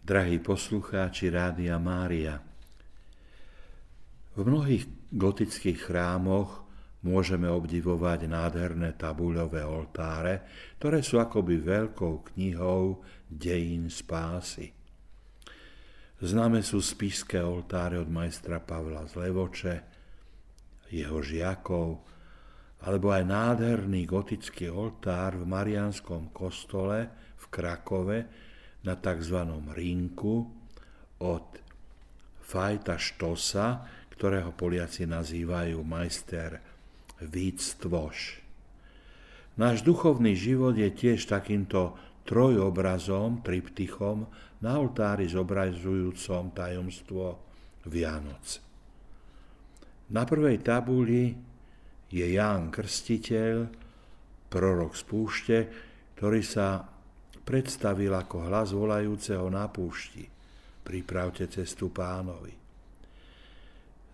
drahí poslucháči Rádia Mária. V mnohých gotických chrámoch môžeme obdivovať nádherné tabuľové oltáre, ktoré sú akoby veľkou knihou dejín spásy. Známe sú spišské oltáre od majstra Pavla z Levoče, jeho žiakov, alebo aj nádherný gotický oltár v Marianskom kostole v Krakove, na tzv. rinku od Fajta Štosa, ktorého Poliaci nazývajú majster Víctvoš. Náš duchovný život je tiež takýmto trojobrazom, triptychom na oltári zobrazujúcom tajomstvo Vianoc. Na prvej tabuli je Ján Krstiteľ, prorok z púšte, ktorý sa predstavil ako hlas volajúceho na púšti. Pripravte cestu pánovi.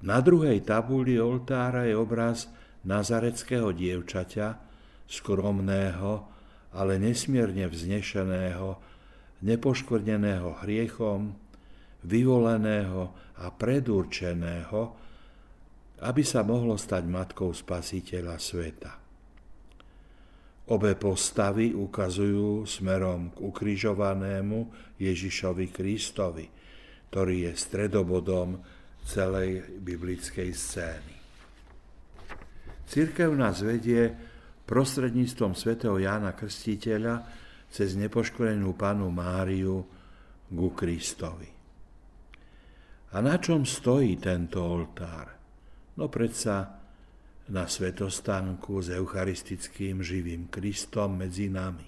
Na druhej tabuli oltára je obraz nazareckého dievčaťa, skromného, ale nesmierne vznešeného, nepoškvrneného hriechom, vyvoleného a predurčeného, aby sa mohlo stať matkou spasiteľa sveta. Obe postavy ukazujú smerom k ukrižovanému Ježišovi Kristovi, ktorý je stredobodom celej biblickej scény. Církev nás vedie prostredníctvom svätého Jána Krstiteľa cez nepoškorenú panu Máriu ku Kristovi. A na čom stojí tento oltár? No predsa na svetostánku s eucharistickým živým Kristom medzi nami.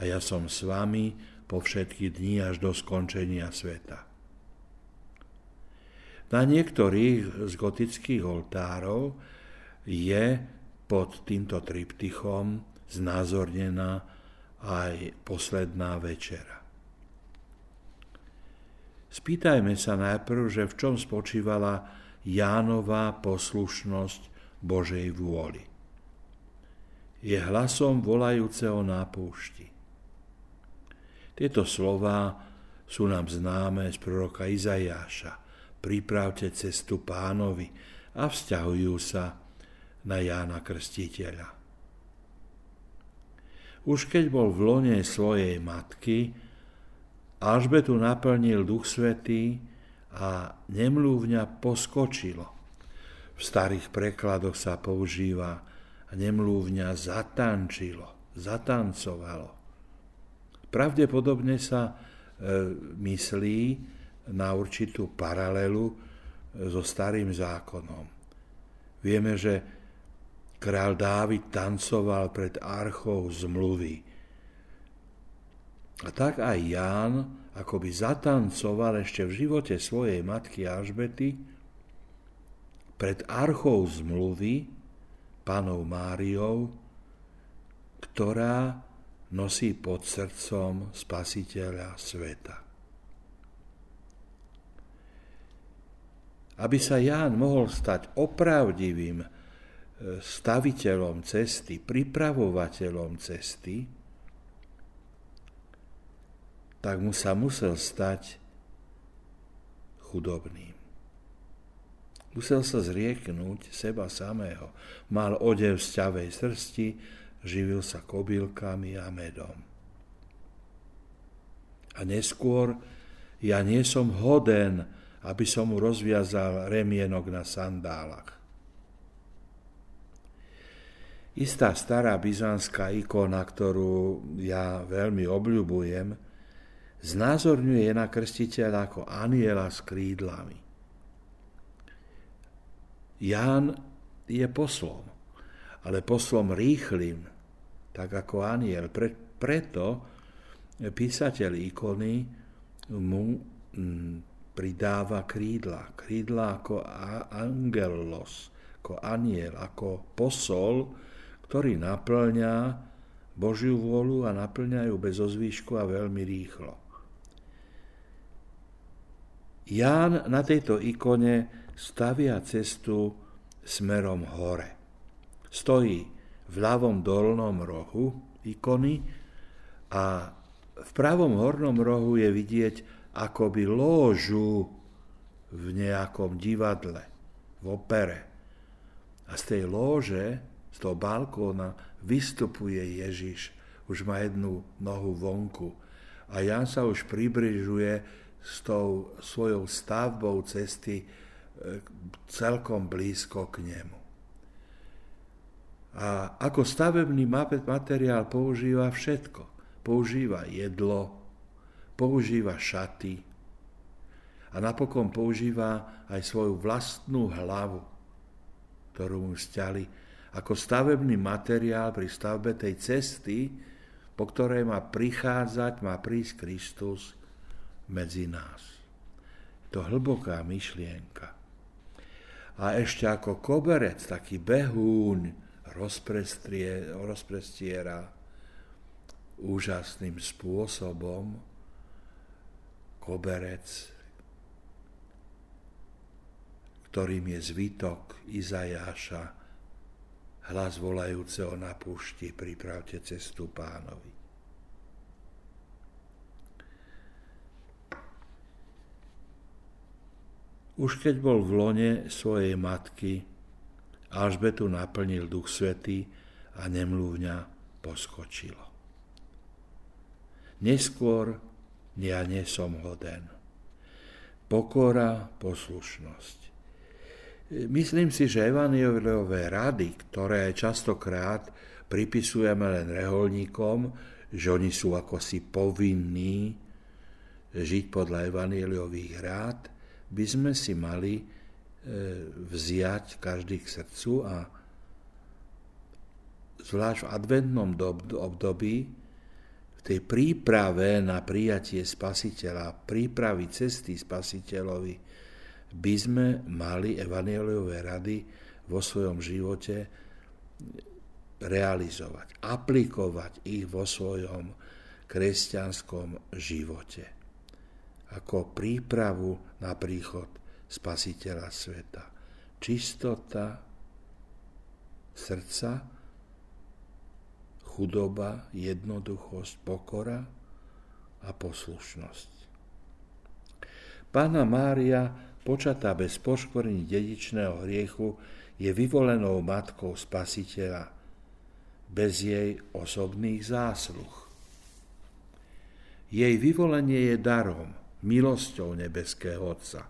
A ja som s vami po všetky dni až do skončenia sveta. Na niektorých z gotických oltárov je pod týmto triptychom znázornená aj posledná večera. Spýtajme sa najprv, že v čom spočívala Jánová poslušnosť Božej vôli. Je hlasom volajúceho na púšti. Tieto slova sú nám známe z proroka Izajáša. Pripravte cestu pánovi a vzťahujú sa na Jána Krstiteľa. Už keď bol v lone svojej matky, Alžbetu naplnil Duch Svetý, a nemlúvňa poskočilo. V starých prekladoch sa používa nemlúvňa zatančilo, zatancovalo. Pravdepodobne sa e, myslí na určitú paralelu e, so starým zákonom. Vieme, že král Dávid tancoval pred archou zmluvy. A tak aj Ján akoby zatancoval ešte v živote svojej matky Alžbety pred archou zmluvy, panou Máriou, ktorá nosí pod srdcom spasiteľa sveta. Aby sa Ján mohol stať opravdivým e, staviteľom cesty, pripravovateľom cesty, tak mu sa musel stať chudobným. Musel sa zrieknúť seba samého. Mal odev z ťavej srsti, živil sa kobylkami a medom. A neskôr ja nie som hoden, aby som mu rozviazal remienok na sandálach. Istá stará byzantská ikona, ktorú ja veľmi obľúbujem, znázorňuje Jana Krstiteľa ako aniela s krídlami. Ján je poslom, ale poslom rýchlým, tak ako aniel. Pre, preto písateľ ikony mu mm, pridáva krídla. Krídla ako angelos, ako aniel, ako posol, ktorý naplňa Božiu vôľu a naplňajú bez ozvýšku a veľmi rýchlo. Ján na tejto ikone stavia cestu smerom hore. Stojí v ľavom dolnom rohu ikony a v pravom hornom rohu je vidieť akoby lóžu v nejakom divadle, v opere. A z tej lóže, z toho balkóna, vystupuje Ježiš. Už má jednu nohu vonku. A Jan sa už približuje s tou svojou stavbou cesty e, celkom blízko k nemu. A ako stavebný materiál používa všetko. Používa jedlo, používa šaty a napokon používa aj svoju vlastnú hlavu, ktorú mu stiali ako stavebný materiál pri stavbe tej cesty, po ktorej má prichádzať, má prísť Kristus medzi nás. To hlboká myšlienka. A ešte ako koberec, taký behúň, rozprestiera úžasným spôsobom koberec, ktorým je zvytok Izajáša, hlas volajúceho na púšti, pripravte cestu pánovi. Už keď bol v lone svojej matky, Alžbetu naplnil duch svetý a nemluvňa poskočilo. Neskôr ja nie som hoden. Pokora, poslušnosť. Myslím si, že evanielové rady, ktoré častokrát pripisujeme len reholníkom, že oni sú ako si povinní žiť podľa evanieliových rád, by sme si mali e, vziať každý k srdcu a zvlášť v adventnom období v tej príprave na prijatie spasiteľa, prípravy cesty spasiteľovi, by sme mali evanieliové rady vo svojom živote realizovať, aplikovať ich vo svojom kresťanskom živote. Ako prípravu na príchod spasiteľa sveta. Čistota srdca, chudoba, jednoduchosť, pokora a poslušnosť. Pána Mária, počatá bez poškorení dedičného hriechu, je vyvolenou matkou spasiteľa, bez jej osobných zásluh. Jej vyvolenie je darom, milosťou nebeského Otca.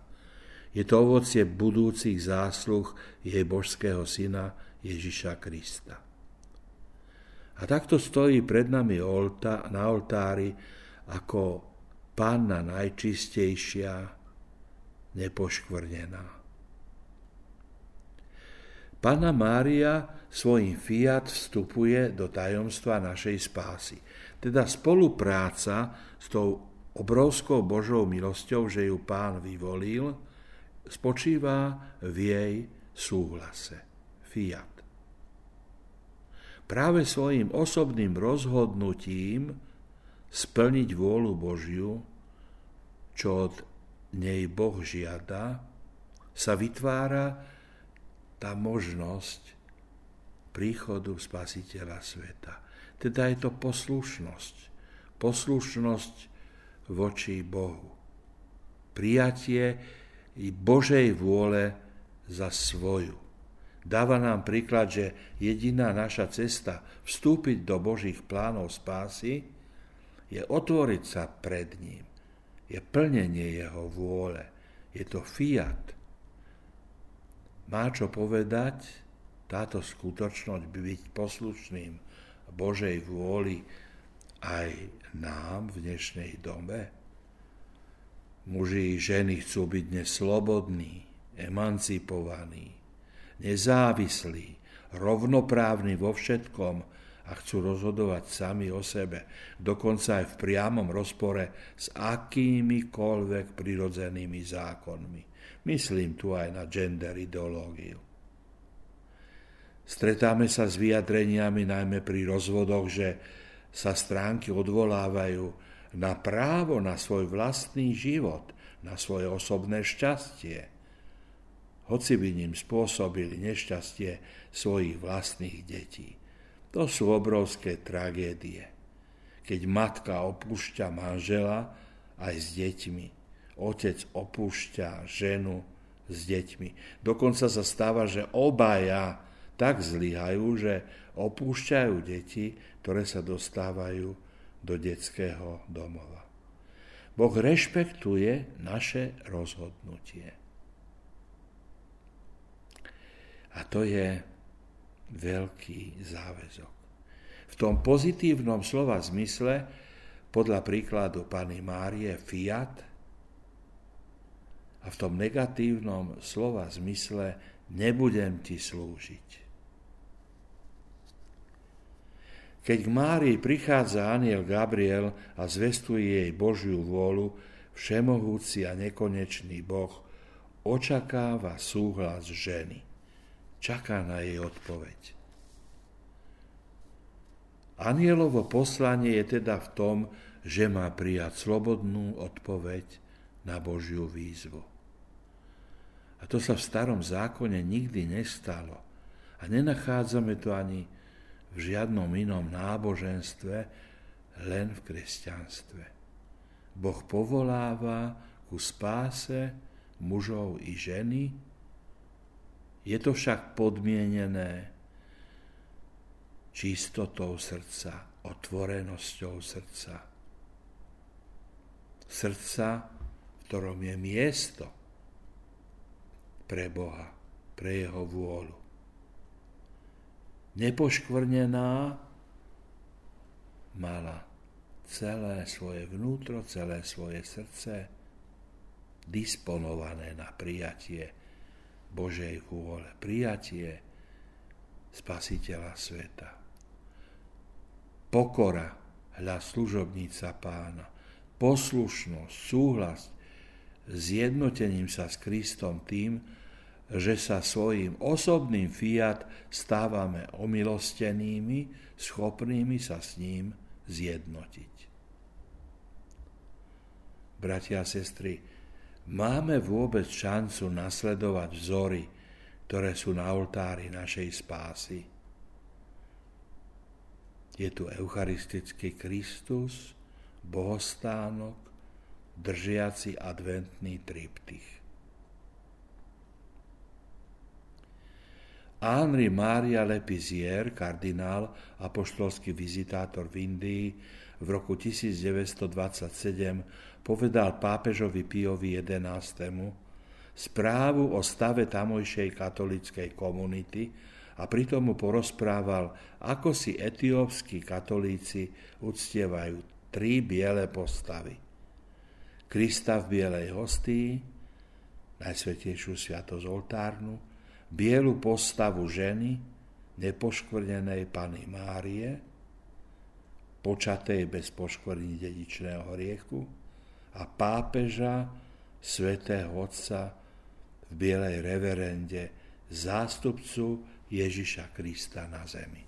Je to ovocie budúcich zásluh jej božského syna Ježiša Krista. A takto stojí pred nami na oltári ako panna najčistejšia, nepoškvrnená. Panna Mária svojim fiat vstupuje do tajomstva našej spásy. Teda spolupráca s tou obrovskou Božou milosťou, že ju pán vyvolil, spočíva v jej súhlase. Fiat práve svojim osobným rozhodnutím splniť vôľu Božiu, čo od nej Boh žiada, sa vytvára tá možnosť príchodu Spasiteľa sveta. Teda je to poslušnosť. Poslušnosť voči Bohu. Prijatie i Božej vôle za svoju. Dáva nám príklad, že jediná naša cesta vstúpiť do Božích plánov spásy je otvoriť sa pred ním. Je plnenie jeho vôle. Je to fiat. Má čo povedať táto skutočnosť byť poslušným Božej vôli aj nám v dnešnej dobe? Muži i ženy chcú byť dnes slobodní, emancipovaní, nezávislí, rovnoprávni vo všetkom a chcú rozhodovať sami o sebe, dokonca aj v priamom rozpore s akýmikoľvek prirodzenými zákonmi. Myslím tu aj na gender ideológiu. Stretáme sa s vyjadreniami najmä pri rozvodoch, že sa stránky odvolávajú na právo na svoj vlastný život, na svoje osobné šťastie hoci by ním spôsobili nešťastie svojich vlastných detí. To sú obrovské tragédie. keď matka opúšťa manžela aj s deťmi. Otec opúšťa ženu s deťmi. Dokonca sa stáva, že obaja tak zlyhajú, že opúšťajú deti, ktoré sa dostávajú do detského domova. Boh rešpektuje naše rozhodnutie. A to je veľký záväzok. V tom pozitívnom slova zmysle, podľa príkladu Pany Márie, fiat, a v tom negatívnom slova zmysle nebudem ti slúžiť. Keď k Márii prichádza aniel Gabriel a zvestuje jej Božiu vôľu, všemohúci a nekonečný Boh očakáva súhlas ženy. Čaká na jej odpoveď. Anielovo poslanie je teda v tom, že má prijať slobodnú odpoveď na Božiu výzvu. A to sa v starom zákone nikdy nestalo. A nenachádzame to ani v žiadnom inom náboženstve, len v kresťanstve. Boh povoláva ku spáse mužov i ženy, je to však podmienené čistotou srdca, otvorenosťou srdca. Srdca, v ktorom je miesto pre Boha, pre Jeho vôľu. Nepoškvrnená mala celé svoje vnútro, celé svoje srdce disponované na prijatie Božej vôle, prijatie Spasiteľa sveta. Pokora, hľa služobnica pána, poslušnosť, súhlas, zjednotením sa s Kristom tým, že sa svojim osobným fiat stávame omilostenými, schopnými sa s ním zjednotiť. Bratia a sestry, máme vôbec šancu nasledovať vzory, ktoré sú na oltári našej spásy? Je tu eucharistický Kristus, bohostánok, držiaci adventný triptych. Henri Maria Lepizier, kardinál, apoštolský vizitátor v Indii, v roku 1927 povedal pápežovi Piovi XI správu o stave tamojšej katolickej komunity, a pritom mu porozprával, ako si etiópsky katolíci uctievajú tri biele postavy. Krista v bielej hostii, najsvetejšiu sviatosť oltárnu, bielu postavu ženy, nepoškvrnenej Pany Márie, počatej bez poškvrní dedičného rieku a pápeža, svätého Otca v bielej reverende, zástupcu Ježiša Krista na zemi.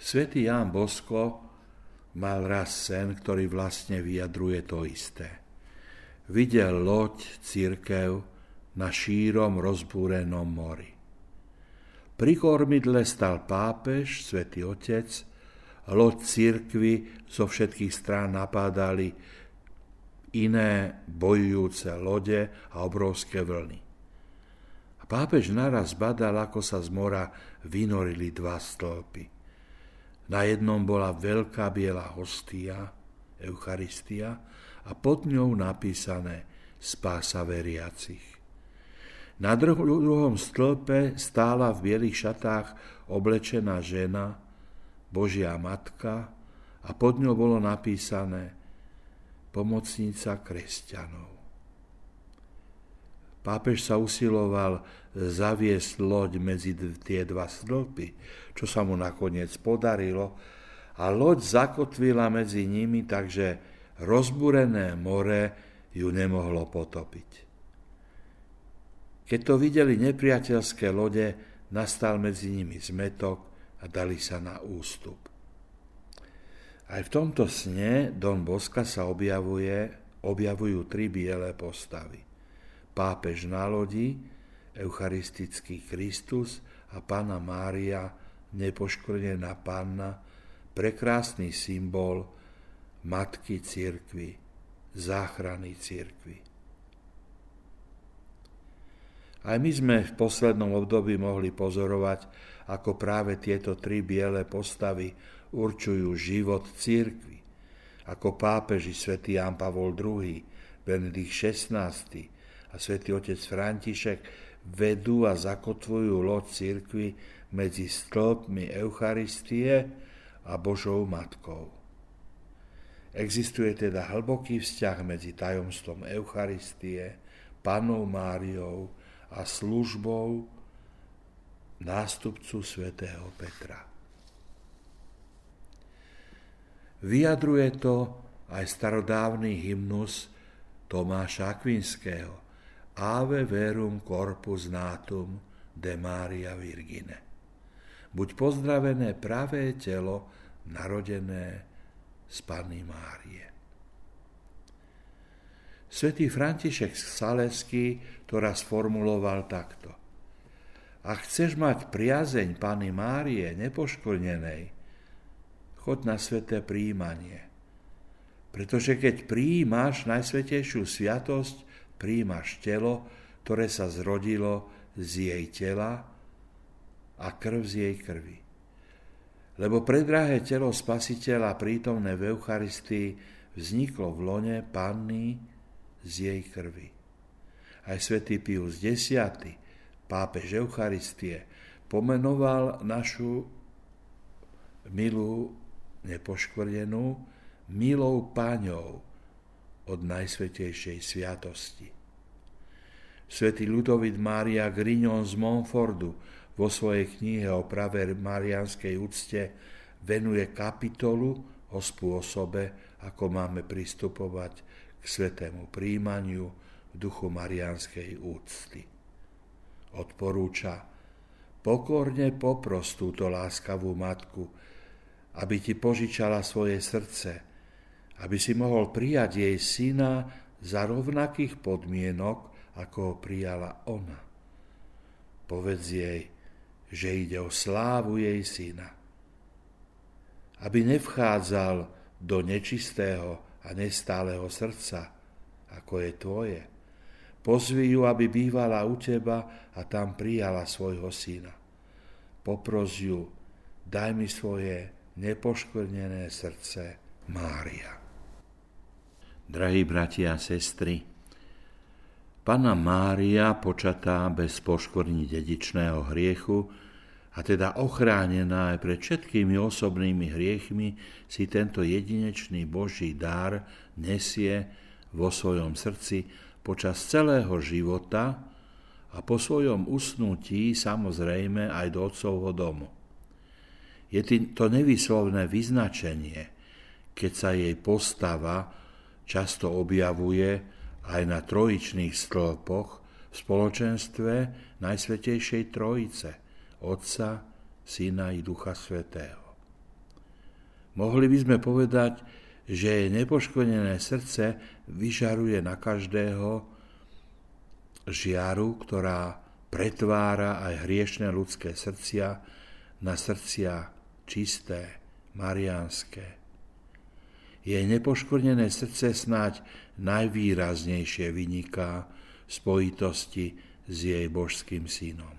Svetý Ján Bosko mal raz sen, ktorý vlastne vyjadruje to isté. Videl loď církev na šírom rozbúrenom mori. Pri kormidle stal pápež, svätý Otec, loď církvy zo všetkých strán napádali iné bojujúce lode a obrovské vlny. A pápež naraz badal, ako sa z mora vynorili dva stĺpy. Na jednom bola veľká biela hostia, Eucharistia, a pod ňou napísané spása veriacich. Na druhom stĺpe stála v bielých šatách oblečená žena, Božia matka, a pod ňou bolo napísané pomocnica kresťanov. Pápež sa usiloval zaviesť loď medzi tie dva stĺpy, čo sa mu nakoniec podarilo, a loď zakotvila medzi nimi, takže rozbúrené more ju nemohlo potopiť. Keď to videli nepriateľské lode, nastal medzi nimi zmetok a dali sa na ústup. Aj v tomto sne Don Boska sa objavuje, objavujú tri biele postavy. Pápež na lodi, eucharistický Kristus a Pána Mária, nepoškvrnená Panna, prekrásny symbol Matky Církvy, záchrany Církvy. Aj my sme v poslednom období mohli pozorovať, ako práve tieto tri biele postavy určujú život církvy. Ako pápeži svätý Ján Pavol II, Benedikt XVI a svätý otec František vedú a zakotvujú loď církvy medzi stĺpmi Eucharistie a Božou Matkou. Existuje teda hlboký vzťah medzi tajomstvom Eucharistie, Panou Máriou a službou nástupcu svätého Petra. Vyjadruje to aj starodávny hymnus Tomáša Akvinského Ave verum corpus natum de Maria Virgine. Buď pozdravené pravé telo narodené z Panny Márie. Svetý František Saleský to raz formuloval takto. Ak chceš mať priazeň Pany Márie nepoškvrnenej, chod na sveté príjmanie. Pretože keď príjimaš Najsvetejšiu sviatosť, príjimaš telo, ktoré sa zrodilo z jej tela a krv z jej krvi. Lebo predrahé telo spasiteľa prítomné v Eucharistii vzniklo v lone panny z jej krvi. Aj svätý Pius X, pápež Eucharistie, pomenoval našu milú nepoškvrdenú milou páňou od Najsvetejšej sviatosti. Svetý Ludovit Mária Grignon z Montfordu vo svojej knihe o pravé marianskej úcte venuje kapitolu o spôsobe, ako máme pristupovať k svetému príjmaniu v duchu marianskej úcty. Odporúča, pokorne popros túto láskavú matku, aby ti požičala svoje srdce, aby si mohol prijať jej syna za rovnakých podmienok, ako ho prijala ona. Povedz jej, že ide o slávu jej syna. Aby nevchádzal do nečistého a nestáleho srdca, ako je tvoje. Pozvi ju, aby bývala u teba a tam prijala svojho syna. Popros ju, daj mi svoje nepoškvrnené srdce Mária. Drahí bratia a sestry, Pana Mária, počatá bez poškorní dedičného hriechu, a teda ochránená aj pred všetkými osobnými hriechmi, si tento jedinečný Boží dar nesie vo svojom srdci počas celého života a po svojom usnutí samozrejme aj do otcovho domu. Je to nevyslovné vyznačenie, keď sa jej postava často objavuje aj na trojičných stĺpoch v spoločenstve Najsvetejšej Trojice – Otca, Syna i Ducha Svetého. Mohli by sme povedať, že jej nepoškodené srdce vyžaruje na každého žiaru, ktorá pretvára aj hriešne ľudské srdcia na srdcia čisté, mariánske. Jej nepoškodené srdce snáď najvýraznejšie vyniká v spojitosti s jej božským synom.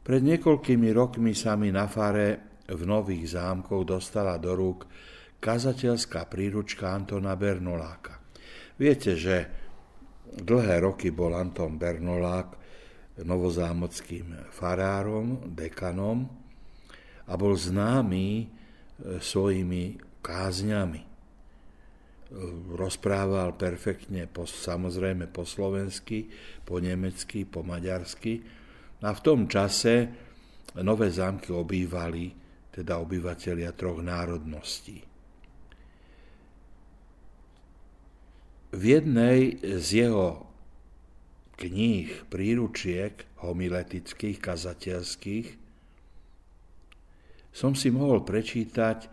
Pred niekoľkými rokmi sa mi na fare v Nových zámkoch dostala do rúk kazateľská príručka Antona Bernoláka. Viete, že dlhé roky bol Anton Bernolák novozámockým farárom, dekanom a bol známy e, svojimi kázňami. Rozprával perfektne, po, samozrejme po slovensky, po nemecky, po maďarsky, a v tom čase nové zámky obývali teda obyvateľia troch národností. V jednej z jeho kníh, príručiek homiletických, kazateľských, som si mohol prečítať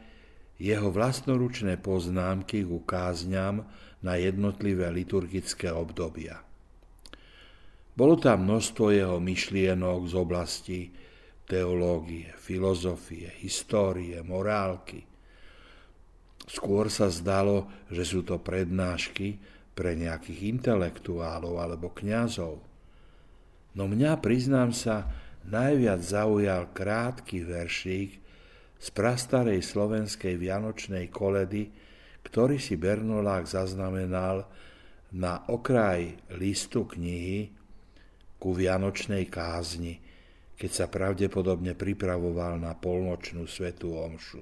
jeho vlastnoručné poznámky k kázňam na jednotlivé liturgické obdobia. Bolo tam množstvo jeho myšlienok z oblasti teológie, filozofie, histórie, morálky. Skôr sa zdalo, že sú to prednášky pre nejakých intelektuálov alebo kňazov. No mňa, priznám sa, najviac zaujal krátky veršík z prastarej slovenskej vianočnej koledy, ktorý si Bernolák zaznamenal na okraj listu knihy ku Vianočnej kázni, keď sa pravdepodobne pripravoval na polnočnú svetú omšu.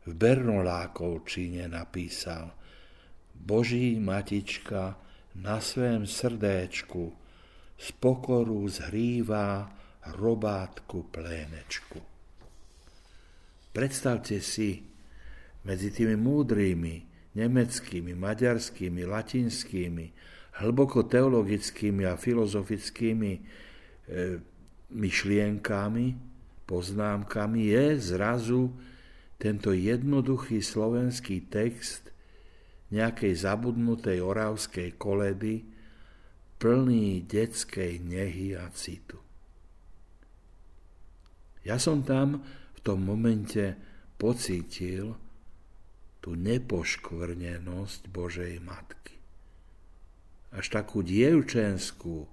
V Bernolákovčine napísal Boží matička na svém srdéčku z pokoru zhrývá robátku plénečku. Predstavte si, medzi tými múdrými, nemeckými, maďarskými, latinskými, hlboko teologickými a filozofickými e, myšlienkami, poznámkami je zrazu tento jednoduchý slovenský text nejakej zabudnutej oravskej koledy plný detskej nehy a citu. Ja som tam v tom momente pocítil tú nepoškvrnenosť Božej Matky až takú dievčenskú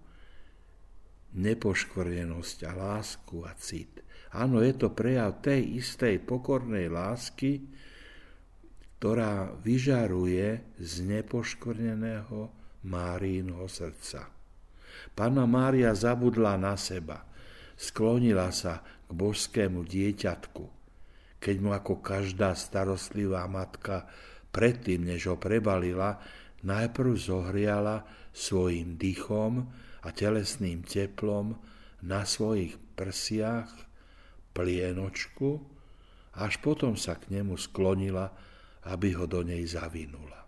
nepoškvrnenosť a lásku a cit. Áno, je to prejav tej istej pokornej lásky, ktorá vyžaruje z nepoškvrneného Márínho srdca. Pána Mária zabudla na seba, sklonila sa k božskému dieťatku, keď mu ako každá starostlivá matka predtým, než ho prebalila, najprv zohriala svojim dychom a telesným teplom na svojich prsiach plienočku, až potom sa k nemu sklonila, aby ho do nej zavinula.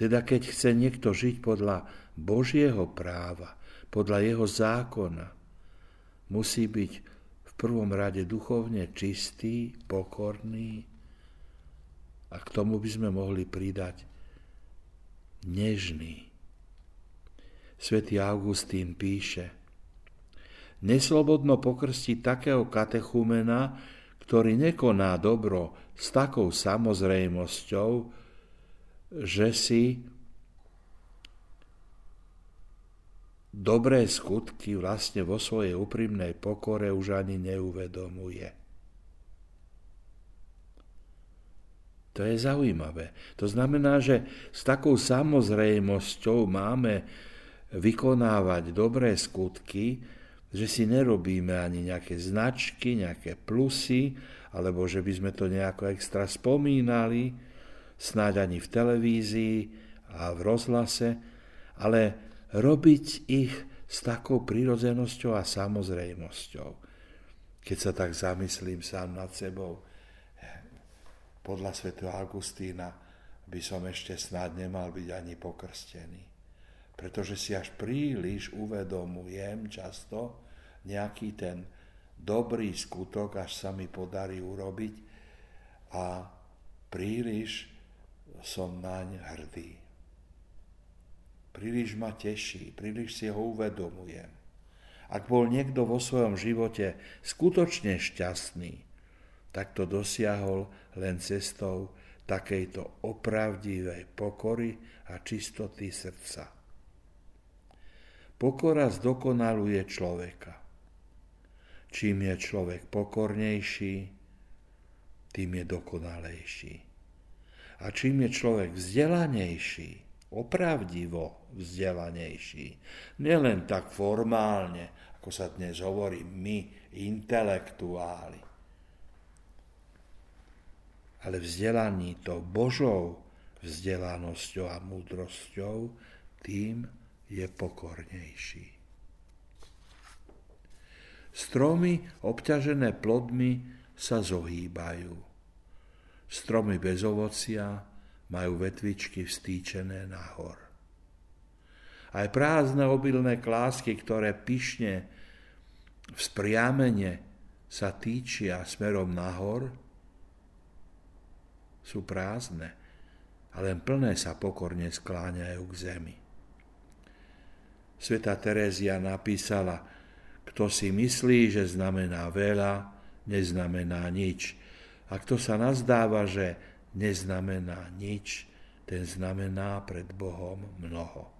Teda keď chce niekto žiť podľa Božieho práva, podľa jeho zákona, musí byť v prvom rade duchovne čistý, pokorný, a k tomu by sme mohli pridať nežný. Svetý Augustín píše, neslobodno pokrstiť takého katechumena, ktorý nekoná dobro s takou samozrejmosťou, že si dobré skutky vlastne vo svojej úprimnej pokore už ani neuvedomuje. To je zaujímavé. To znamená, že s takou samozrejmosťou máme vykonávať dobré skutky, že si nerobíme ani nejaké značky, nejaké plusy, alebo že by sme to nejako extra spomínali, snáď ani v televízii a v rozhlase, ale robiť ich s takou prírodzenosťou a samozrejmosťou. Keď sa tak zamyslím sám nad sebou, podľa svätého Augustína by som ešte snad nemal byť ani pokrstený. Pretože si až príliš uvedomujem často nejaký ten dobrý skutok, až sa mi podarí urobiť a príliš som naň hrdý. Príliš ma teší, príliš si ho uvedomujem. Ak bol niekto vo svojom živote skutočne šťastný, tak to dosiahol len cestou takejto opravdivej pokory a čistoty srdca. Pokora zdokonaluje človeka. Čím je človek pokornejší, tým je dokonalejší. A čím je človek vzdelanejší, opravdivo vzdelanejší, nielen tak formálne, ako sa dnes hovorí my, intelektuáli, ale vzdelaný to Božou vzdelanosťou a múdrosťou, tým je pokornejší. Stromy obťažené plodmi sa zohýbajú. Stromy bez ovocia majú vetvičky vstýčené nahor. Aj prázdne obilné klásky, ktoré pyšne v spriamene sa týčia smerom nahor, sú prázdne. a len plné sa pokorne skláňajú k zemi. Sveta Terézia napísala, kto si myslí, že znamená veľa, neznamená nič. A kto sa nazdáva, že neznamená nič, ten znamená pred Bohom mnoho.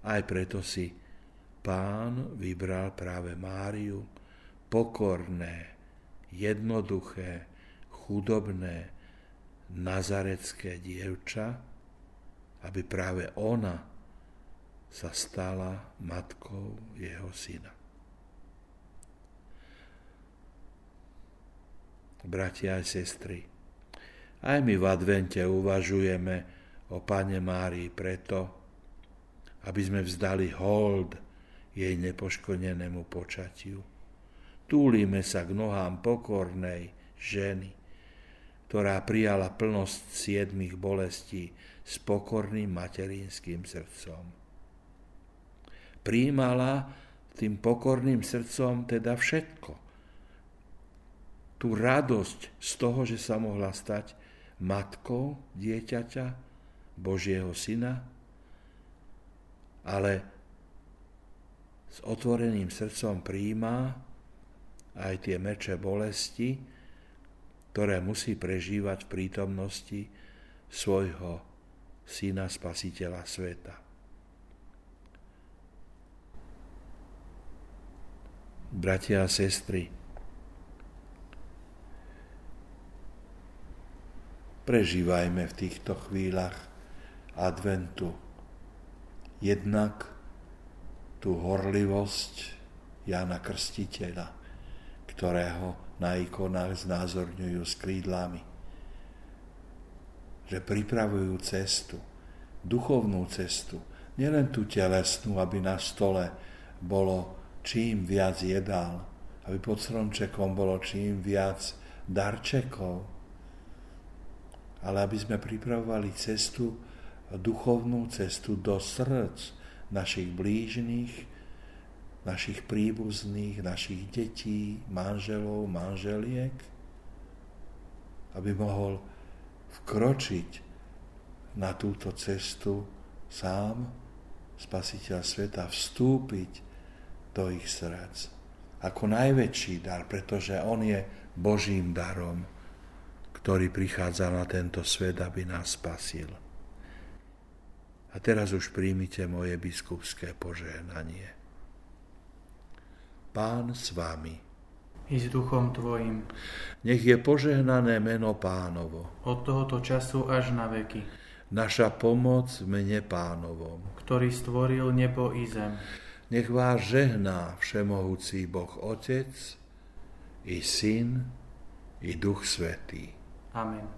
Aj preto si pán vybral práve Máriu, pokorné, jednoduché, chudobné, nazarecké dievča, aby práve ona sa stala matkou jeho syna. Bratia a sestry, aj my v advente uvažujeme o Pane Márii preto, aby sme vzdali hold jej nepoškodenému počatiu. Túlime sa k nohám pokornej ženy, ktorá prijala plnosť siedmých bolestí s pokorným materinským srdcom. Príjmala tým pokorným srdcom teda všetko. Tú radosť z toho, že sa mohla stať matkou dieťaťa, Božieho syna, ale s otvoreným srdcom príjma aj tie meče bolesti, ktoré musí prežívať v prítomnosti svojho syna spasiteľa sveta. Bratia a sestry, prežívajme v týchto chvíľach adventu jednak tú horlivosť Jana Krstiteľa, ktorého na ikonách znázorňujú s krídlami. Že pripravujú cestu, duchovnú cestu, nielen tú telesnú, aby na stole bolo čím viac jedál, aby pod stromčekom bolo čím viac darčekov, ale aby sme pripravovali cestu, duchovnú cestu do srdc našich blížnych, našich príbuzných, našich detí, manželov, manželiek, aby mohol vkročiť na túto cestu sám, spasiteľ sveta, vstúpiť do ich srdc. Ako najväčší dar, pretože on je Božím darom, ktorý prichádza na tento svet, aby nás spasil. A teraz už príjmite moje biskupské požehnanie. Pán s vami. I s duchom tvojim. Nech je požehnané meno pánovo. Od tohoto času až na veky. Naša pomoc v mene pánovom. Ktorý stvoril nebo i zem. Nech vás žehná všemohúci Boh Otec, i Syn, i Duch Svetý. Amen.